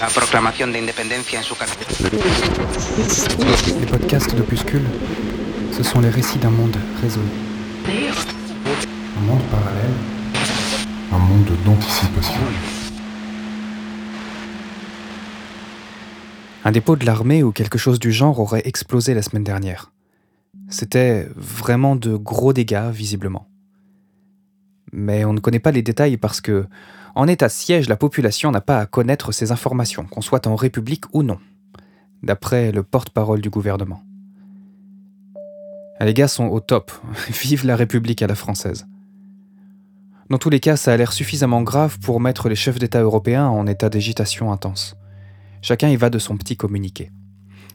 La proclamación de en Les podcasts d'Opuscule, ce sont les récits d'un monde résolu. Un monde parallèle. Un monde d'anticipation. Un dépôt de l'armée ou quelque chose du genre aurait explosé la semaine dernière. C'était vraiment de gros dégâts, visiblement. Mais on ne connaît pas les détails parce que, en état siège, la population n'a pas à connaître ces informations, qu'on soit en République ou non, d'après le porte-parole du gouvernement. Ah, Les gars sont au top. Vive la République à la française. Dans tous les cas, ça a l'air suffisamment grave pour mettre les chefs d'État européens en état d'agitation intense. Chacun y va de son petit communiqué.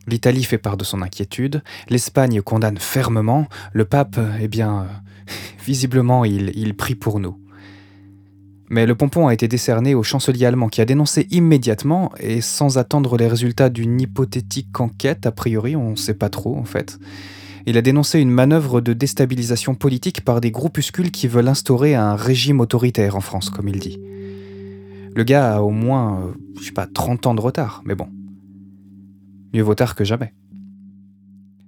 L'Italie fait part de son inquiétude, l'Espagne condamne fermement, le pape, eh bien, euh, visiblement, il prie pour nous. Mais le pompon a été décerné au chancelier allemand qui a dénoncé immédiatement, et sans attendre les résultats d'une hypothétique enquête, a priori, on ne sait pas trop en fait. Il a dénoncé une manœuvre de déstabilisation politique par des groupuscules qui veulent instaurer un régime autoritaire en France, comme il dit. Le gars a au moins, euh, je sais pas, 30 ans de retard, mais bon. Mieux vaut tard que jamais.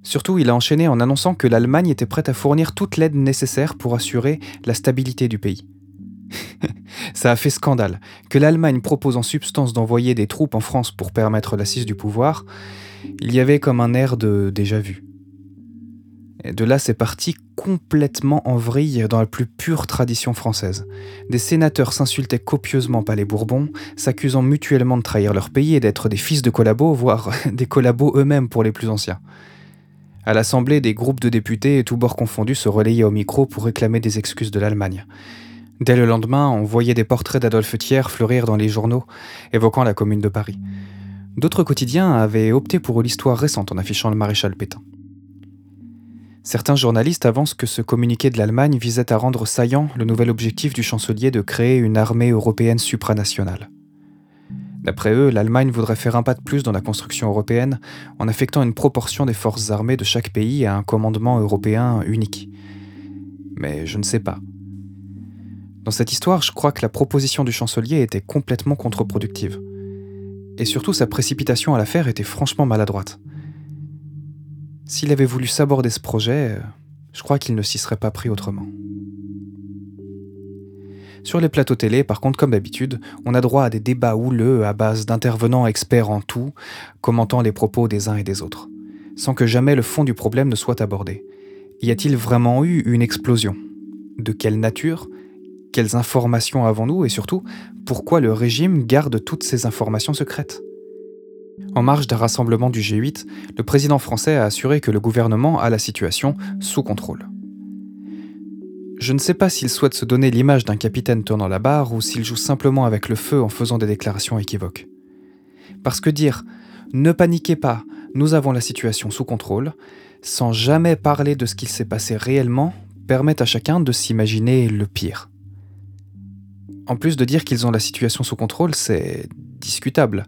Surtout, il a enchaîné en annonçant que l'Allemagne était prête à fournir toute l'aide nécessaire pour assurer la stabilité du pays. Ça a fait scandale. Que l'Allemagne propose en substance d'envoyer des troupes en France pour permettre l'assise du pouvoir, il y avait comme un air de déjà vu. Et de là, c'est parti complètement en vrille dans la plus pure tradition française. Des sénateurs s'insultaient copieusement par les Bourbons, s'accusant mutuellement de trahir leur pays et d'être des fils de collabos, voire des collabos eux-mêmes pour les plus anciens. À l'Assemblée, des groupes de députés, tous bords confondus, se relayaient au micro pour réclamer des excuses de l'Allemagne. Dès le lendemain, on voyait des portraits d'Adolphe Thiers fleurir dans les journaux, évoquant la Commune de Paris. D'autres quotidiens avaient opté pour l'histoire récente en affichant le maréchal Pétain. Certains journalistes avancent que ce communiqué de l'Allemagne visait à rendre saillant le nouvel objectif du chancelier de créer une armée européenne supranationale. D'après eux, l'Allemagne voudrait faire un pas de plus dans la construction européenne en affectant une proportion des forces armées de chaque pays à un commandement européen unique. Mais je ne sais pas. Dans cette histoire, je crois que la proposition du chancelier était complètement contre-productive. Et surtout, sa précipitation à l'affaire était franchement maladroite. S'il avait voulu s'aborder ce projet, euh, je crois qu'il ne s'y serait pas pris autrement. Sur les plateaux télé, par contre, comme d'habitude, on a droit à des débats houleux à base d'intervenants experts en tout, commentant les propos des uns et des autres, sans que jamais le fond du problème ne soit abordé. Y a-t-il vraiment eu une explosion? De quelle nature? Quelles informations avons-nous Et surtout, pourquoi le régime garde toutes ces informations secrètes? En marge d'un rassemblement du G8, le président français a assuré que le gouvernement a la situation sous contrôle. Je ne sais pas s'il souhaite se donner l'image d'un capitaine tournant la barre ou s'il joue simplement avec le feu en faisant des déclarations équivoques. Parce que dire ne paniquez pas, nous avons la situation sous contrôle, sans jamais parler de ce qu'il s'est passé réellement, permet à chacun de s'imaginer le pire. En plus de dire qu'ils ont la situation sous contrôle, c'est discutable.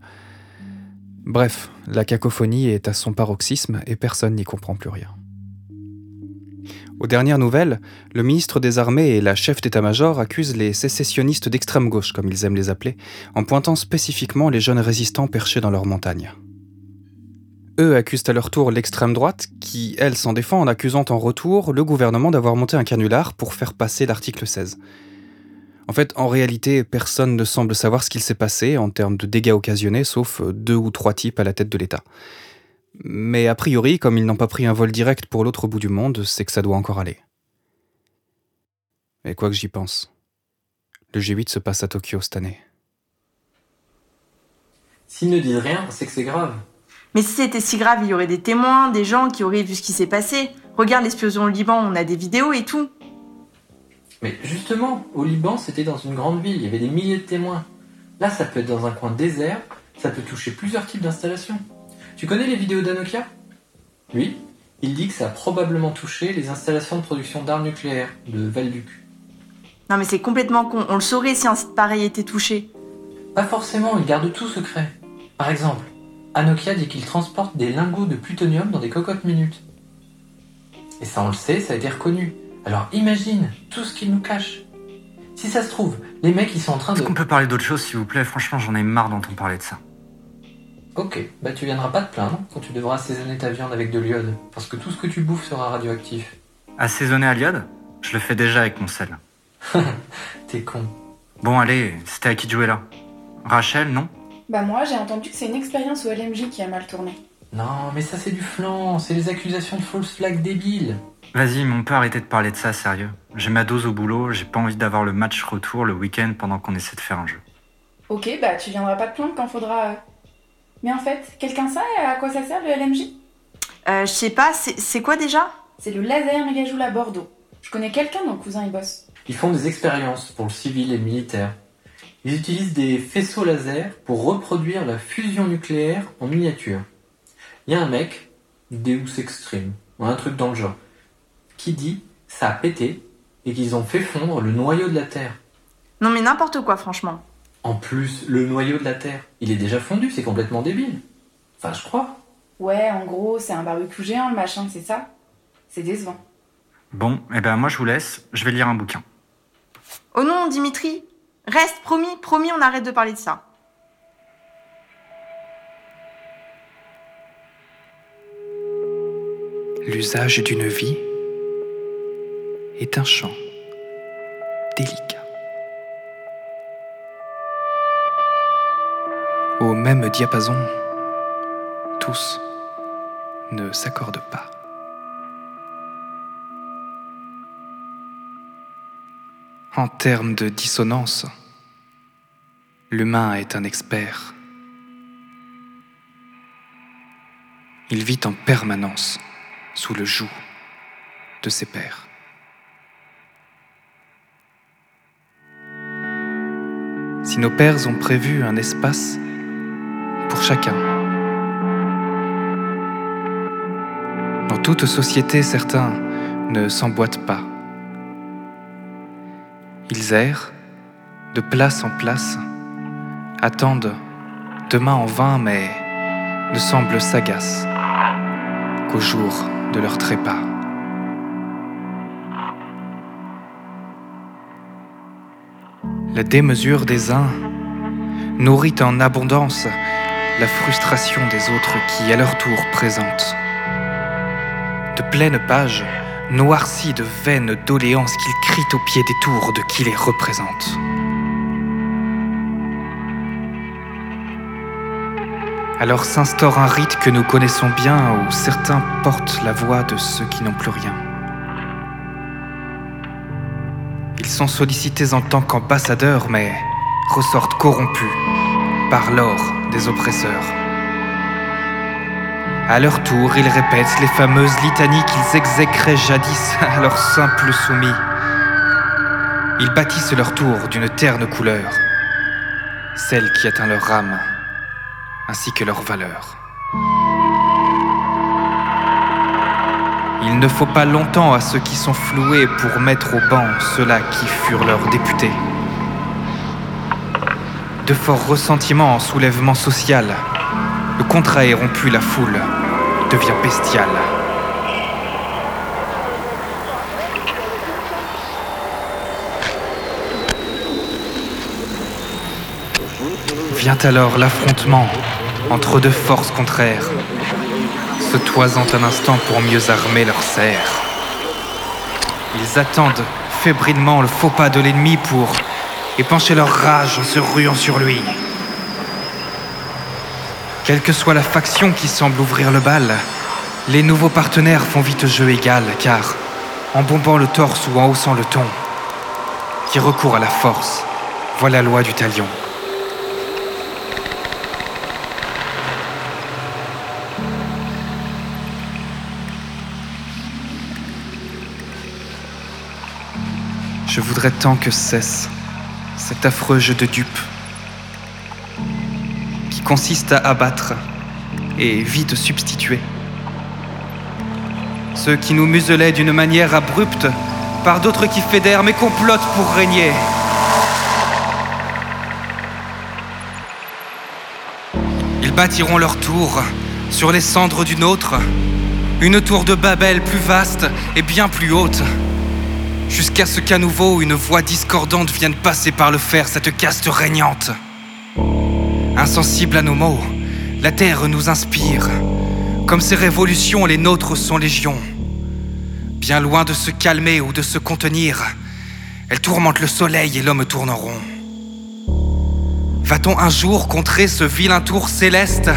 Bref, la cacophonie est à son paroxysme et personne n'y comprend plus rien. Aux dernières nouvelles, le ministre des Armées et la chef d'état-major accusent les sécessionnistes d'extrême gauche, comme ils aiment les appeler, en pointant spécifiquement les jeunes résistants perchés dans leurs montagnes. Eux accusent à leur tour l'extrême droite, qui, elle, s'en défend en accusant en retour le gouvernement d'avoir monté un canular pour faire passer l'article 16. En fait, en réalité, personne ne semble savoir ce qu'il s'est passé en termes de dégâts occasionnés, sauf deux ou trois types à la tête de l'État. Mais a priori, comme ils n'ont pas pris un vol direct pour l'autre bout du monde, c'est que ça doit encore aller. Et quoi que j'y pense, le G8 se passe à Tokyo cette année. S'ils ne disent rien, c'est que c'est grave. Mais si c'était si grave, il y aurait des témoins, des gens qui auraient vu ce qui s'est passé. Regarde l'explosion au Liban, on a des vidéos et tout. Mais justement, au Liban, c'était dans une grande ville, il y avait des milliers de témoins. Là, ça peut être dans un coin désert, ça peut toucher plusieurs types d'installations. Tu connais les vidéos d'Anokia? Oui, il dit que ça a probablement touché les installations de production d'armes nucléaires de Valduc. Non mais c'est complètement con, on le saurait si un site pareil était touché. Pas forcément, il garde tout secret. Par exemple, Anokia dit qu'il transporte des lingots de plutonium dans des cocottes minutes. Et ça, on le sait, ça a été reconnu. Alors imagine tout ce qu'il nous cache. Si ça se trouve, Les mecs, ils sont en train de... Est-ce qu'on peut parler d'autre chose, s'il vous plaît? Franchement, j'en ai marre d'entendre parler de ça. Ok, bah tu viendras pas te plaindre quand tu devras assaisonner ta viande avec de l'iode, parce que tout ce que tu bouffes sera radioactif. Assaisonner à l'iode? Je le fais déjà avec mon sel. T'es con. Bon, allez, c'était à qui de jouer là? Rachel, non? Bah moi j'ai entendu que c'est une expérience au LMJ qui a mal tourné. Non, mais ça c'est du flan, c'est les accusations de false flag débiles. Vas-y, mais on peut arrêter de parler de ça, sérieux. J'ai ma dose au boulot, j'ai pas envie d'avoir le match retour le week-end pendant qu'on essaie de faire un jeu. Ok, bah tu viendras pas te plaindre quand faudra... euh. Mais en fait, quelqu'un sait à quoi ça sert le LMJ Euh, je sais pas, c'est quoi déjà? C'est le laser mégajoule à Bordeaux. Je connais quelqu'un dont le cousin y bosse. Ils font des expériences pour le civil et le militaire. Ils utilisent des faisceaux laser pour reproduire la fusion nucléaire en miniature. Il y a un mec, Deus Extreme, ou un truc dans le genre, qui dit ça a pété et qu'ils ont fait fondre le noyau de la Terre. Non mais n'importe quoi franchement. En plus, le noyau de la Terre, il est déjà fondu, c'est complètement débile. Enfin, je crois. Ouais, en gros, c'est un barbecue géant le machin, c'est ça C'est décevant. Bon, eh ben moi je vous laisse, je vais lire un bouquin. Oh non, Dimitri Reste, promis, promis, on arrête de parler de ça. L'usage d'une vie est un chant délicat. Au même diapason, tous ne s'accordent pas. En termes de dissonance, l'humain est un expert. Il vit en permanence sous le joug de ses pairs. Nos pères ont prévu un espace pour chacun, dans toute société, certains ne s'emboîtent pas. Ils errent de place en place, attendent demain en vain, mais ne semblent sagaces qu'au jour de leur trépas. La démesure des uns nourrit en abondance la frustration des autres qui, à leur tour, présentent de pleines pages noircies de vaines doléances qu'ils crient au pied des tours de qui les représente. Alors s'instaure un rite que nous connaissons bien où certains portent la voix de ceux qui n'ont plus rien. Sont sollicités en tant qu'ambassadeurs mais ressortent corrompus par l'or des oppresseurs. À leur tour, ils répètent les fameuses litanies qu'ils exécraient jadis à leurs simples soumis. Ils bâtissent leur tour d'une terne couleur, celle qui atteint leur âme ainsi que leur valeur. Il ne faut pas longtemps à ceux qui sont floués pour mettre au banc ceux-là qui furent leurs députés. De forts ressentiments en soulèvement social, le contrat est rompu, la foule devient bestiale. Vient alors l'affrontement entre deux forces contraires, se toisant un instant pour mieux armer leurs serres. Ils attendent fébrilement le faux pas de l'ennemi pour épancher leur rage en se ruant sur lui. Quelle que soit la faction qui semble ouvrir le bal, les nouveaux partenaires font vite jeu égal, car en bombant le torse ou en haussant le ton, qui recourt à la force, voilà la loi du talion. Je voudrais tant que cesse cet affreux jeu de dupes qui consiste à abattre et vite substituer. Ceux qui nous muselaient d'une manière abrupte par d'autres qui fédèrent mais complotent pour régner. Ils bâtiront leur tour sur les cendres d'une autre, une tour de Babel plus vaste et bien plus haute Jusqu'à ce qu'à nouveau une voix discordante vienne passer par le fer cette caste régnante. Insensible à nos mots, la terre nous inspire. Comme ces révolutions, les nôtres sont légions. Bien loin de se calmer ou de se contenir, elles tourmentent le soleil et l'homme tourne rond. Va-t-on un jour contrer ce vilain tour céleste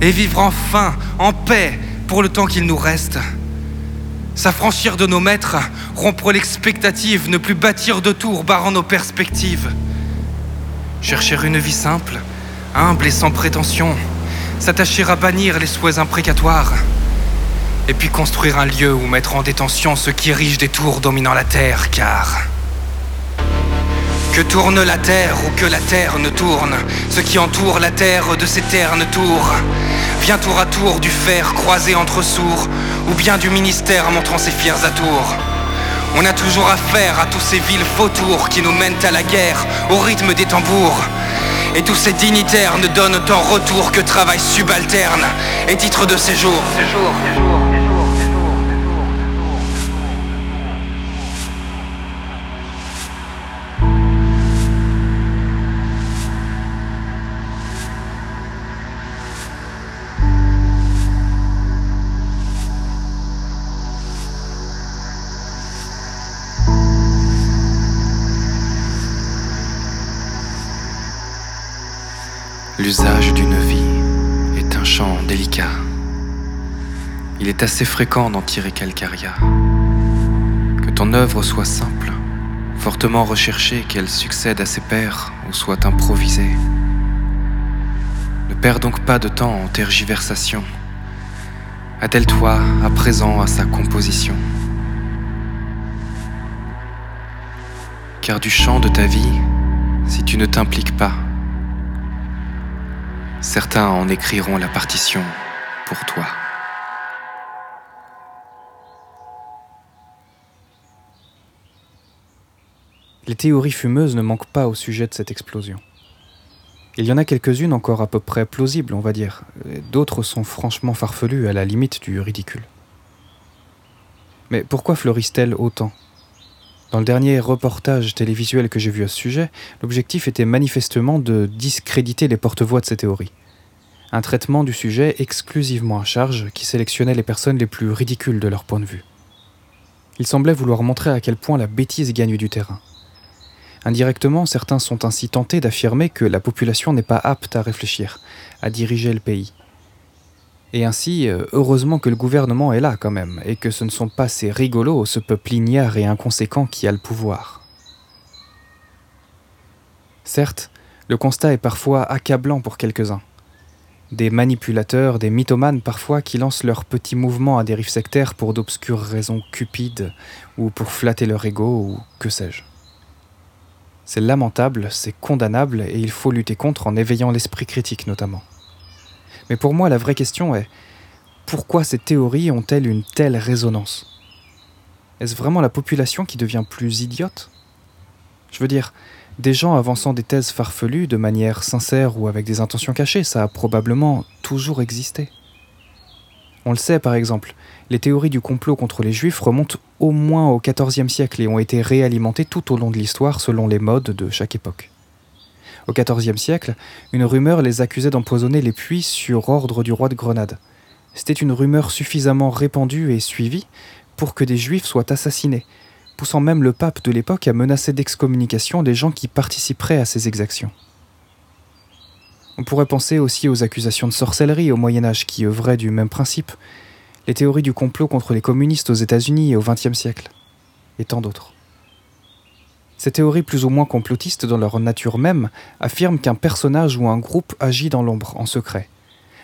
et vivre enfin en paix pour le temps qu'il nous reste? S'affranchir de nos maîtres, rompre l'expectative, ne plus bâtir de tours barrant nos perspectives. Chercher une vie simple, humble et sans prétention, s'attacher à bannir les souhaits imprécatoires, et puis construire un lieu où mettre en détention ceux qui érigent des tours dominant la terre, car... Que tourne la terre ou que la terre ne tourne, ce qui entoure la terre de ses ternes tours, vient tour à tour du fer croisé entre sourds, ou bien du ministère montrant ses fiers atours. On a toujours affaire à tous ces villes vautours qui nous mènent à la guerre au rythme des tambours. Et tous ces dignitaires ne donnent en retour que travail subalterne et titre de séjour. L'usage d'une vie est un champ délicat. Il est assez fréquent d'en tirer calcaria. Que ton œuvre soit simple, fortement recherchée, qu'elle succède à ses pairs ou soit improvisée. Ne perds donc pas de temps en tergiversation. Attelle-toi à présent à sa composition. Car du champ de ta vie, si tu ne t'impliques pas, Certains en écriront la partition pour toi. Les théories fumeuses ne manquent pas au sujet de cette explosion. Il y en a quelques-unes encore à peu près plausibles, on va dire. D'autres sont franchement farfelues, à la limite du ridicule. Mais pourquoi fleurissent-elles autant? Dans le dernier reportage télévisuel que j'ai vu à ce sujet, l'objectif était manifestement de discréditer les porte-voix de ces théories. Un traitement du sujet exclusivement à charge qui sélectionnait les personnes les plus ridicules de leur point de vue. Il semblait vouloir montrer à quel point la bêtise gagne du terrain. Indirectement, certains sont ainsi tentés d'affirmer que la population n'est pas apte à réfléchir, à diriger le pays, et ainsi, euh, heureusement que le gouvernement est là quand même, et que ce ne sont pas ces rigolos, ce peuple ignare et inconséquent qui a le pouvoir. Certes, le constat est parfois accablant pour quelques-uns. Des manipulateurs, des mythomanes parfois qui lancent leurs petits mouvements à dérive sectaire pour d'obscures raisons cupides, ou pour flatter leur ego, ou que sais-je. C'est lamentable, c'est condamnable, et il faut lutter contre en éveillant l'esprit critique notamment. Mais pour moi, la vraie question est pourquoi ces théories ont-elles une telle résonance? Est-ce vraiment la population qui devient plus idiote? Je veux dire, des gens avançant des thèses farfelues de manière sincère ou avec des intentions cachées, ça a probablement toujours existé. On le sait par exemple, les théories du complot contre les juifs remontent au moins au XIVe siècle et ont été réalimentées tout au long de l'histoire selon les modes de chaque époque. Au XIVe siècle, une rumeur les accusait d'empoisonner les puits sur ordre du roi de Grenade. C'était une rumeur suffisamment répandue et suivie pour que des juifs soient assassinés, poussant même le pape de l'époque à menacer d'excommunication des gens qui participeraient à ces exactions. On pourrait penser aussi aux accusations de sorcellerie au Moyen Âge qui œuvraient du même principe, les théories du complot contre les communistes aux États-Unis au XXe siècle, et tant d'autres. Ces théories plus ou moins complotistes dans leur nature même affirment qu'un personnage ou un groupe agit dans l'ombre, en secret.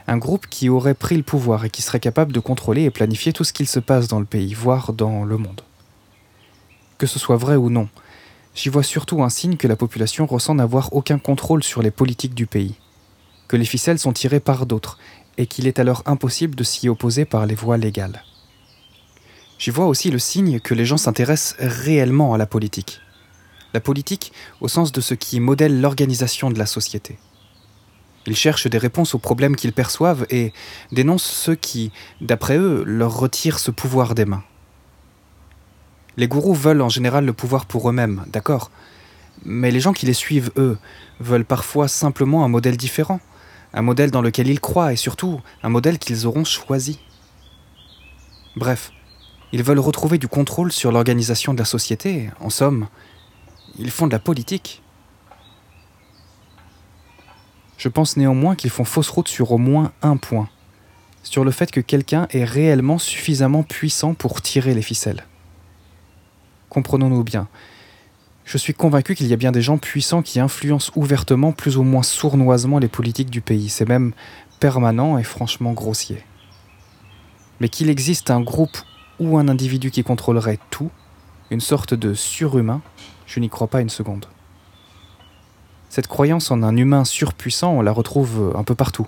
Un groupe qui aurait pris le pouvoir et qui serait capable de contrôler et planifier tout ce qu'il se passe dans le pays, voire dans le monde. Que ce soit vrai ou non, j'y vois surtout un signe que la population ressent n'avoir aucun contrôle sur les politiques du pays, que les ficelles sont tirées par d'autres, et qu'il est alors impossible de s'y opposer par les voies légales. J'y vois aussi le signe que les gens s'intéressent réellement à la politique la politique au sens de ce qui modèle l'organisation de la société. Ils cherchent des réponses aux problèmes qu'ils perçoivent et dénoncent ceux qui, d'après eux, leur retirent ce pouvoir des mains. Les gourous veulent en général le pouvoir pour eux-mêmes, d'accord Mais les gens qui les suivent, eux, veulent parfois simplement un modèle différent, un modèle dans lequel ils croient et surtout un modèle qu'ils auront choisi. Bref, ils veulent retrouver du contrôle sur l'organisation de la société, en somme, ils font de la politique. Je pense néanmoins qu'ils font fausse route sur au moins un point, sur le fait que quelqu'un est réellement suffisamment puissant pour tirer les ficelles. Comprenons-nous bien, je suis convaincu qu'il y a bien des gens puissants qui influencent ouvertement, plus ou moins sournoisement, les politiques du pays. C'est même permanent et franchement grossier. Mais qu'il existe un groupe ou un individu qui contrôlerait tout, une sorte de surhumain, je n'y crois pas une seconde. Cette croyance en un humain surpuissant, on la retrouve un peu partout.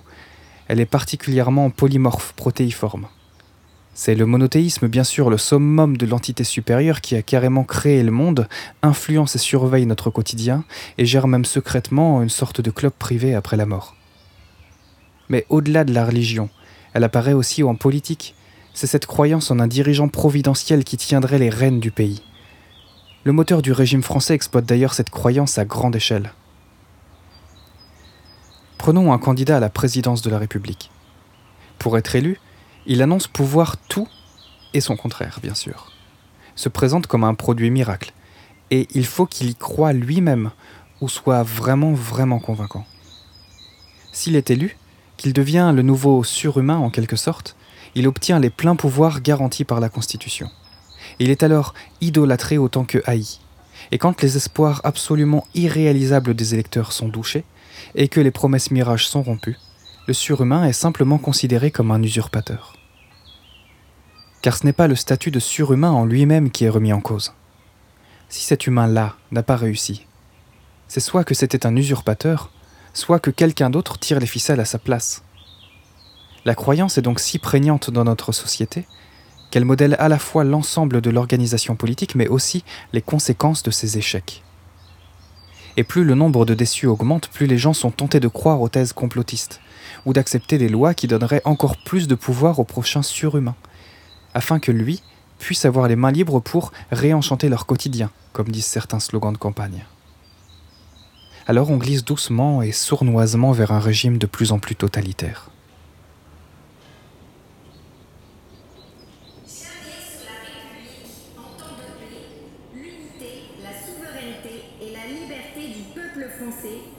Elle est particulièrement polymorphe, protéiforme. C'est le monothéisme, bien sûr, le summum de l'entité supérieure qui a carrément créé le monde, influence et surveille notre quotidien, et gère même secrètement une sorte de club privé après la mort. Mais au-delà de la religion, elle apparaît aussi en politique. C'est cette croyance en un dirigeant providentiel qui tiendrait les rênes du pays. Le moteur du régime français exploite d'ailleurs cette croyance à grande échelle. Prenons un candidat à la présidence de la République. Pour être élu, il annonce pouvoir tout et son contraire, bien sûr. Se présente comme un produit miracle. Et il faut qu'il y croie lui-même ou soit vraiment, vraiment convaincant. S'il est élu, qu'il devient le nouveau surhumain en quelque sorte, il obtient les pleins pouvoirs garantis par la Constitution. Il est alors idolâtré autant que haï. Et quand les espoirs absolument irréalisables des électeurs sont douchés, et que les promesses mirages sont rompues, le surhumain est simplement considéré comme un usurpateur. Car ce n'est pas le statut de surhumain en lui-même qui est remis en cause. Si cet humain-là n'a pas réussi, c'est soit que c'était un usurpateur, soit que quelqu'un d'autre tire les ficelles à sa place. La croyance est donc si prégnante dans notre société qu'elle modèle à la fois l'ensemble de l'organisation politique mais aussi les conséquences de ses échecs. Et plus le nombre de déçus augmente, plus les gens sont tentés de croire aux thèses complotistes, ou d'accepter des lois qui donneraient encore plus de pouvoir au prochain surhumain, afin que lui puisse avoir les mains libres pour réenchanter leur quotidien, comme disent certains slogans de campagne. Alors on glisse doucement et sournoisement vers un régime de plus en plus totalitaire.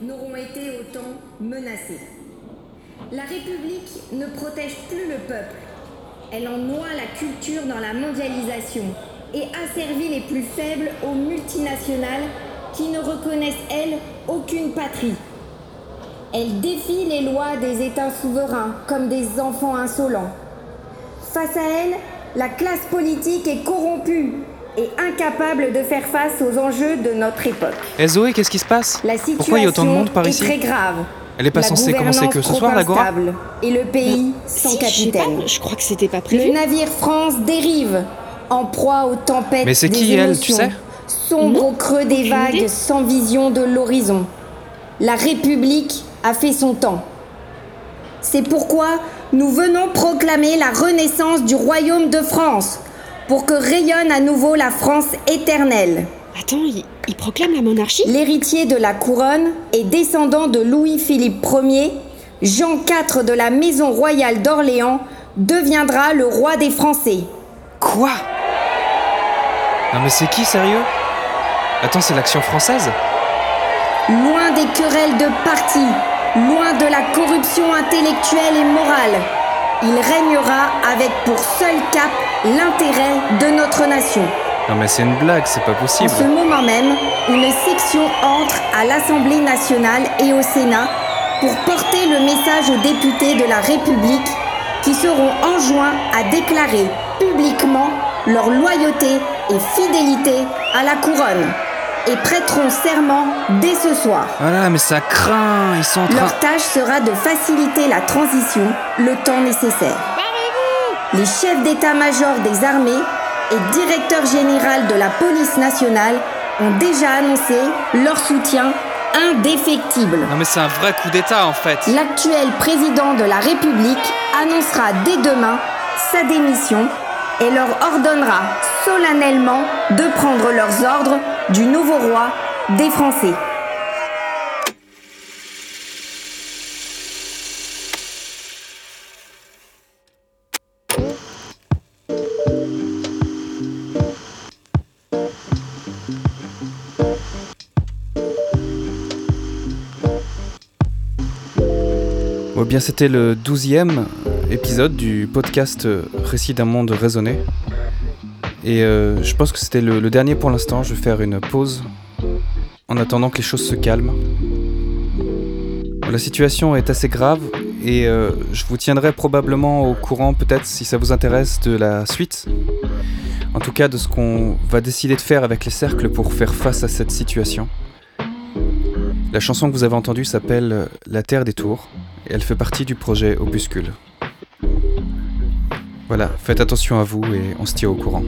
N'auront été autant menacés. La République ne protège plus le peuple. Elle en noie la culture dans la mondialisation et asservit les plus faibles aux multinationales qui ne reconnaissent, elles, aucune patrie. Elle défie les lois des États souverains comme des enfants insolents. Face à elle, la classe politique est corrompue et incapable de faire face aux enjeux de notre époque. Et Zoé, qu'est-ce qui se passe? La situation Pourquoi il y a autant de monde par est ici? très grave. Elle est pas La censée commencer que ce soir, trop l'Agora instable Et le pays sans Si, je sais capitaine. pas, je crois que c'était pas prévu. Le navire France dérive, en proie aux tempêtes Mais c'est qui, elle, tu sais? Sombre Non, au creux des vagues, sans vision de l'horizon. La République a fait son temps. C'est pourquoi nous venons proclamer la renaissance du royaume de France, pour que rayonne à nouveau la France éternelle. Attends, il, il proclame la monarchie? L'héritier de la couronne et descendant de Louis-Philippe Ier, Jean IV de la Maison royale d'Orléans deviendra le roi des Français. Quoi? Non mais c'est qui, sérieux? Attends, c'est l'action française? Loin des querelles de parti, loin de la corruption intellectuelle et morale, il régnera avec pour seul cap l'intérêt de notre nation. Non mais c'est une blague, c'est pas En possible. ce moment même, une section entre à l'Assemblée nationale et au Sénat pour porter le message aux députés de la République qui seront enjoints à déclarer publiquement leur loyauté et fidélité à la couronne et prêteront serment dès ce soir. Voilà, mais ça craint, ils sont en train... Leur tâche sera de faciliter la transition le temps nécessaire. Les chefs d'état-major des armées et directeur général de la police nationale ont déjà annoncé leur soutien indéfectible. Non mais c'est un vrai coup d'état en fait. L'actuel président de la République annoncera dès demain sa démission et leur ordonnera solennellement de prendre leurs ordres du nouveau roi des Français. Bon, bien, c'était le douzième épisode du podcast Récit d'un monde raisonné. Et euh, je pense que c'était le, dernier pour l'instant. Je vais faire une pause en attendant que les choses se calment. La situation est assez grave et euh, je vous tiendrai probablement au courant, peut-être si ça vous intéresse, de la suite. En tout cas, de ce qu'on va décider de faire avec les cercles pour faire face à cette situation. La chanson que vous avez entendue s'appelle La Terre des Tours et elle fait partie du projet Opuscule. Voilà, faites attention à vous et on se tient au courant.